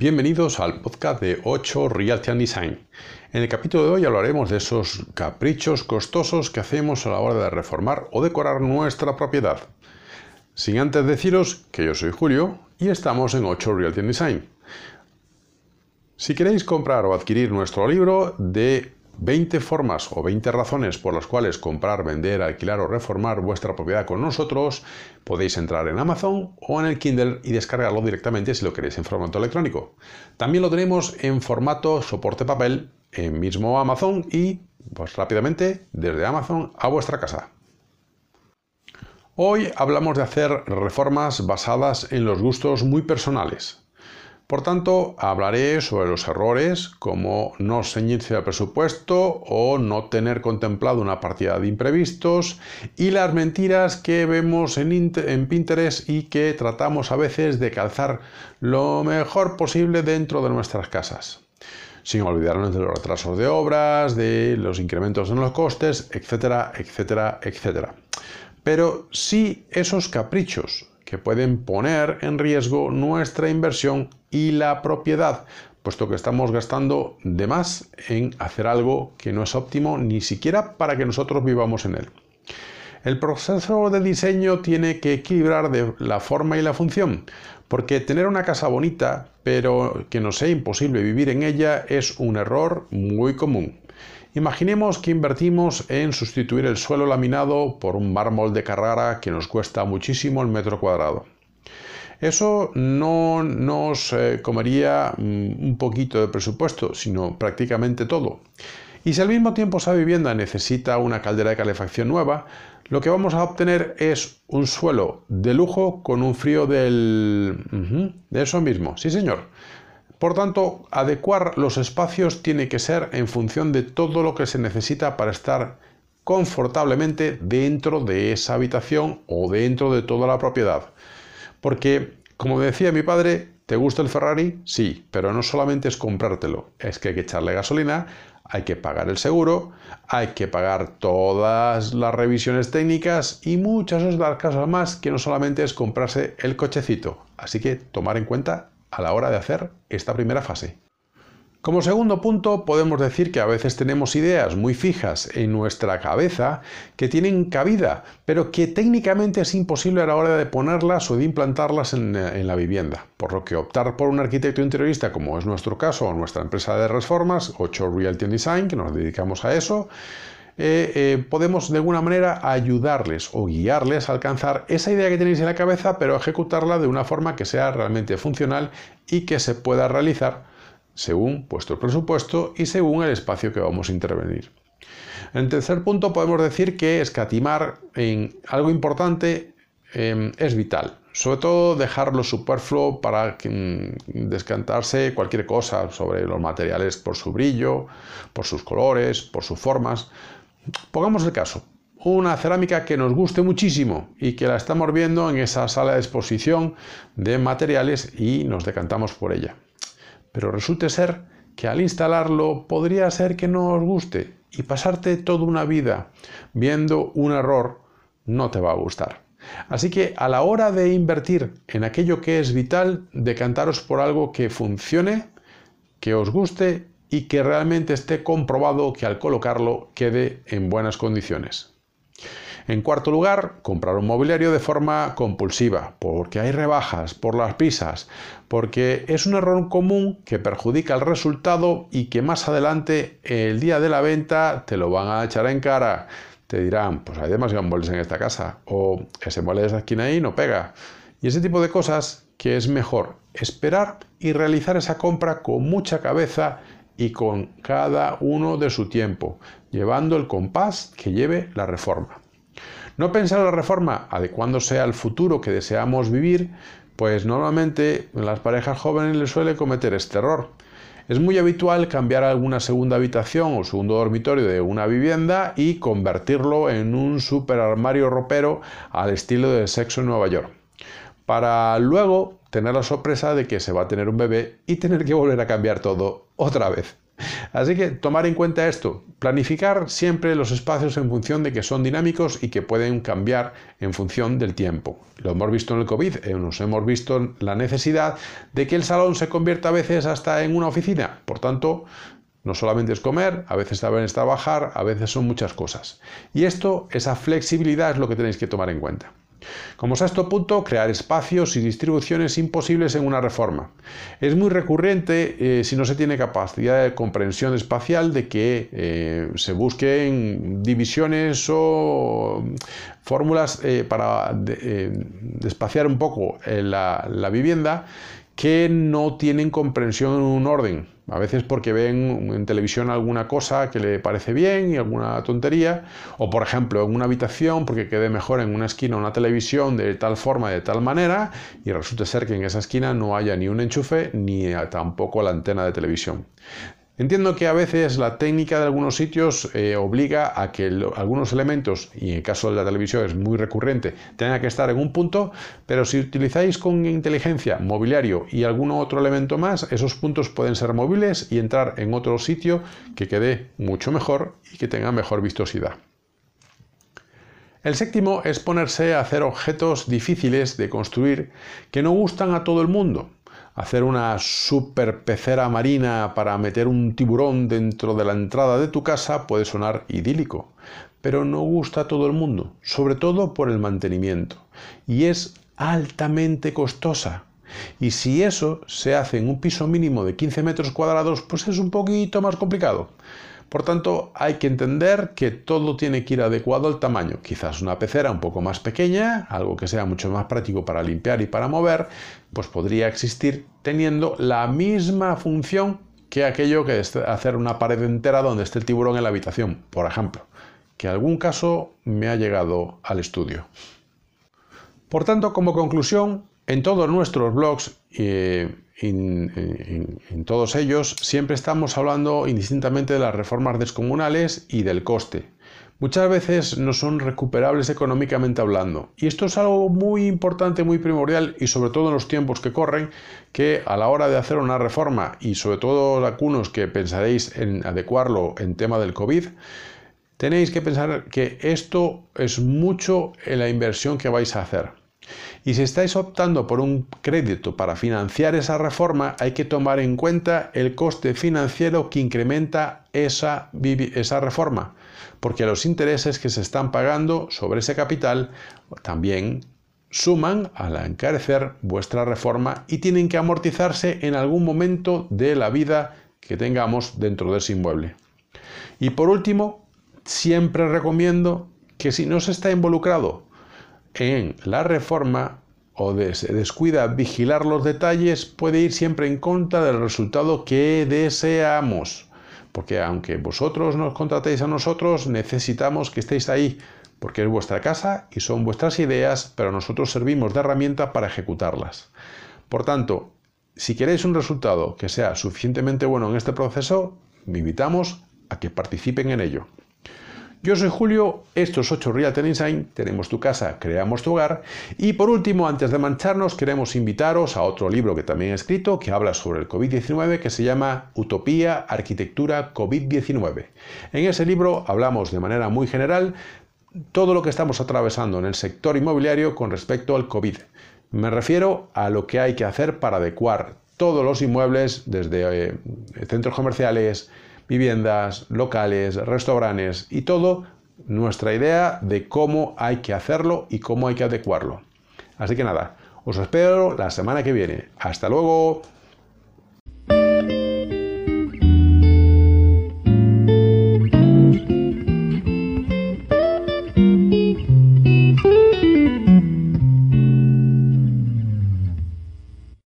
Bienvenidos al podcast de 8 Realty and Design. En el capítulo de hoy hablaremos de esos caprichos costosos que hacemos a la hora de reformar o decorar nuestra propiedad. Sin antes deciros que yo soy Julio y estamos en 8 Realty and Design. Si queréis comprar o adquirir nuestro libro de 20 formas o 20 razones por las cuales comprar, vender, alquilar o reformar vuestra propiedad con nosotros, podéis entrar en Amazon o en el Kindle y descargarlo directamente si lo queréis en formato electrónico. También lo tenemos en formato soporte papel en mismo Amazon y pues rápidamente desde Amazon a vuestra casa. Hoy hablamos de hacer reformas basadas en los gustos muy personales. Por tanto, hablaré sobre los errores como no ceñirse al presupuesto o no tener contemplado una partida de imprevistos y las mentiras que vemos en, Pinterest y que tratamos a veces de calzar lo mejor posible dentro de nuestras casas. Sin olvidarnos de los retrasos de obras, de los incrementos en los costes, etcétera, etcétera, etcétera. Pero sí esos caprichos que pueden poner en riesgo nuestra inversión y la propiedad, puesto que estamos gastando de más en hacer algo que no es óptimo ni siquiera para que nosotros vivamos en él. El proceso de diseño tiene que equilibrar de la forma y la función, porque tener una casa bonita, pero que nos sea imposible vivir en ella, es un error muy común. Imaginemos que invertimos en sustituir el suelo laminado por un mármol de Carrara que nos cuesta muchísimo el metro cuadrado. Eso no nos eh, comería mm, un poquito de presupuesto, sino prácticamente todo. Y si al mismo tiempo esa vivienda necesita una caldera de calefacción nueva, lo que vamos a obtener es un suelo de lujo con un frío del... de eso mismo, sí señor. Por tanto, adecuar los espacios tiene que ser en función de todo lo que se necesita para estar confortablemente dentro de esa habitación o dentro de toda la propiedad. Porque, como decía mi padre, ¿te gusta el Ferrari? Sí, pero no solamente es comprártelo, es que hay que echarle gasolina, hay que pagar el seguro, hay que pagar todas las revisiones técnicas y muchas otras cosas más que no solamente es comprarse el cochecito. Así que tomar en cuenta a la hora de hacer esta primera fase. Como segundo punto, podemos decir que a veces tenemos ideas muy fijas en nuestra cabeza que tienen cabida, pero que técnicamente es imposible a la hora de ponerlas o de implantarlas en, la vivienda. Por lo que optar por un arquitecto interiorista, como es nuestro caso, o nuestra empresa de reformas, 8 Realty Design, que nos dedicamos a eso, eh, podemos de alguna manera ayudarles o guiarles a alcanzar esa idea que tenéis en la cabeza, pero ejecutarla de una forma que sea realmente funcional y que se pueda realizar según vuestro presupuesto y según el espacio que vamos a intervenir. En tercer punto podemos decir que escatimar en algo importante em, es vital. Sobre todo dejarlo superfluo para mm, descantarse cualquier cosa sobre los materiales por su brillo, por sus colores, por sus formas, Pongamos el caso, una cerámica que nos guste muchísimo y que la estamos viendo en esa sala de exposición de materiales y nos decantamos por ella. Pero resulte ser que al instalarlo podría ser que no os guste y pasarte toda una vida viendo un error no te va a gustar. Así que a la hora de invertir en aquello que es vital, decantaros por algo que funcione, que os guste y que realmente esté comprobado que al colocarlo quede en buenas condiciones. En cuarto lugar, comprar un mobiliario de forma compulsiva, porque hay rebajas, por las prisas, porque es un error común que perjudica el resultado y que más adelante, el día de la venta, te lo van a echar en cara. Te dirán, pues hay demasiados muebles en esta casa, o ese mueble de esa esquina ahí no pega. Y ese tipo de cosas que es mejor esperar y realizar esa compra con mucha cabeza y con cada uno de su tiempo, llevando el compás que lleve la reforma. No pensar la reforma adecuándose al futuro que deseamos vivir, pues normalmente en las parejas jóvenes les suele cometer este error. Es muy habitual cambiar alguna segunda habitación o segundo dormitorio de una vivienda y convertirlo en un super armario ropero al estilo de sexo en Nueva York. Para luego tener la sorpresa de que se va a tener un bebé y tener que volver a cambiar todo otra vez. Así que tomar en cuenta esto, planificar siempre los espacios en función de que son dinámicos y que pueden cambiar en función del tiempo. Lo hemos visto en el COVID, eh, nos hemos visto la necesidad de que el salón se convierta a veces hasta en una oficina. Por tanto, no solamente es comer, a veces también es trabajar, a veces son muchas cosas. Y esto, esa flexibilidad es lo que tenéis que tomar en cuenta. Como sexto punto, crear espacios y distribuciones imposibles en una reforma. Es muy recurrente, eh, si no se tiene capacidad de comprensión espacial, de que eh, se busquen divisiones o fórmulas eh, para despaciar un poco la vivienda que no tienen comprensión en un orden. A veces porque ven en televisión alguna cosa que le parece bien y alguna tontería, o por ejemplo en una habitación porque quede mejor en una esquina una televisión de tal forma, de tal manera, y resulta ser que en esa esquina no haya ni un enchufe ni tampoco la antena de televisión. Entiendo que a veces la técnica de algunos sitios eh, obliga a que algunos elementos, y en el caso de la televisión es muy recurrente, tengan que estar en un punto, pero si utilizáis con inteligencia mobiliario y algún otro elemento más, esos puntos pueden ser móviles y entrar en otro sitio que quede mucho mejor y que tenga mejor vistosidad. El séptimo es ponerse a hacer objetos difíciles de construir que no gustan a todo el mundo hacer una super pecera marina para meter un tiburón dentro de la entrada de tu casa puede sonar idílico, pero no gusta a todo el mundo, sobre todo por el mantenimiento, y es altamente costosa. Y si eso se hace en un piso mínimo de 15 metros cuadrados, pues es un poquito más complicado. Por tanto, hay que entender que todo tiene que ir adecuado al tamaño. Quizás una pecera un poco más pequeña, algo que sea mucho más práctico para limpiar y para mover, pues podría existir teniendo la misma función que aquello que es hacer una pared entera donde esté el tiburón en la habitación, por ejemplo, que algún caso me ha llegado al estudio. Por tanto, como conclusión, en todos nuestros blogs eh, en, todos ellos siempre estamos hablando indistintamente de las reformas descomunales y del coste. Muchas veces no son recuperables económicamente hablando. Y esto es algo muy importante, muy primordial y sobre todo en los tiempos que corren, que a la hora de hacer una reforma y sobre todo algunos que pensaréis en adecuarlo en tema del COVID, tenéis que pensar que esto es mucho en la inversión que vais a hacer. Y si estáis optando por un crédito para financiar esa reforma, hay que tomar en cuenta el coste financiero que incrementa esa, esa reforma, porque los intereses que se están pagando sobre ese capital también suman al encarecer vuestra reforma y tienen que amortizarse en algún momento de la vida que tengamos dentro de ese inmueble. Y por último, siempre recomiendo que si no se está involucrado en la reforma o se descuida vigilar los detalles, puede ir siempre en contra del resultado que deseamos. Porque aunque vosotros nos contratéis a nosotros, necesitamos que estéis ahí, porque es vuestra casa y son vuestras ideas, pero nosotros servimos de herramienta para ejecutarlas. Por tanto, si queréis un resultado que sea suficientemente bueno en este proceso, invitamos a que participen en ello. Yo soy Julio, esto es 8 Real Design, tenemos tu casa, creamos tu hogar. Y por último, antes de mancharnos, queremos invitaros a otro libro que también he escrito que habla sobre el COVID-19 que se llama Utopía, Arquitectura COVID-19. En ese libro hablamos de manera muy general todo lo que estamos atravesando en el sector inmobiliario con respecto al COVID. Me refiero a lo que hay que hacer para adecuar todos los inmuebles, desde eh, centros comerciales, viviendas, locales, restaurantes y todo nuestra idea de cómo hay que hacerlo y cómo hay que adecuarlo. Así que nada, os espero la semana que viene. Hasta luego.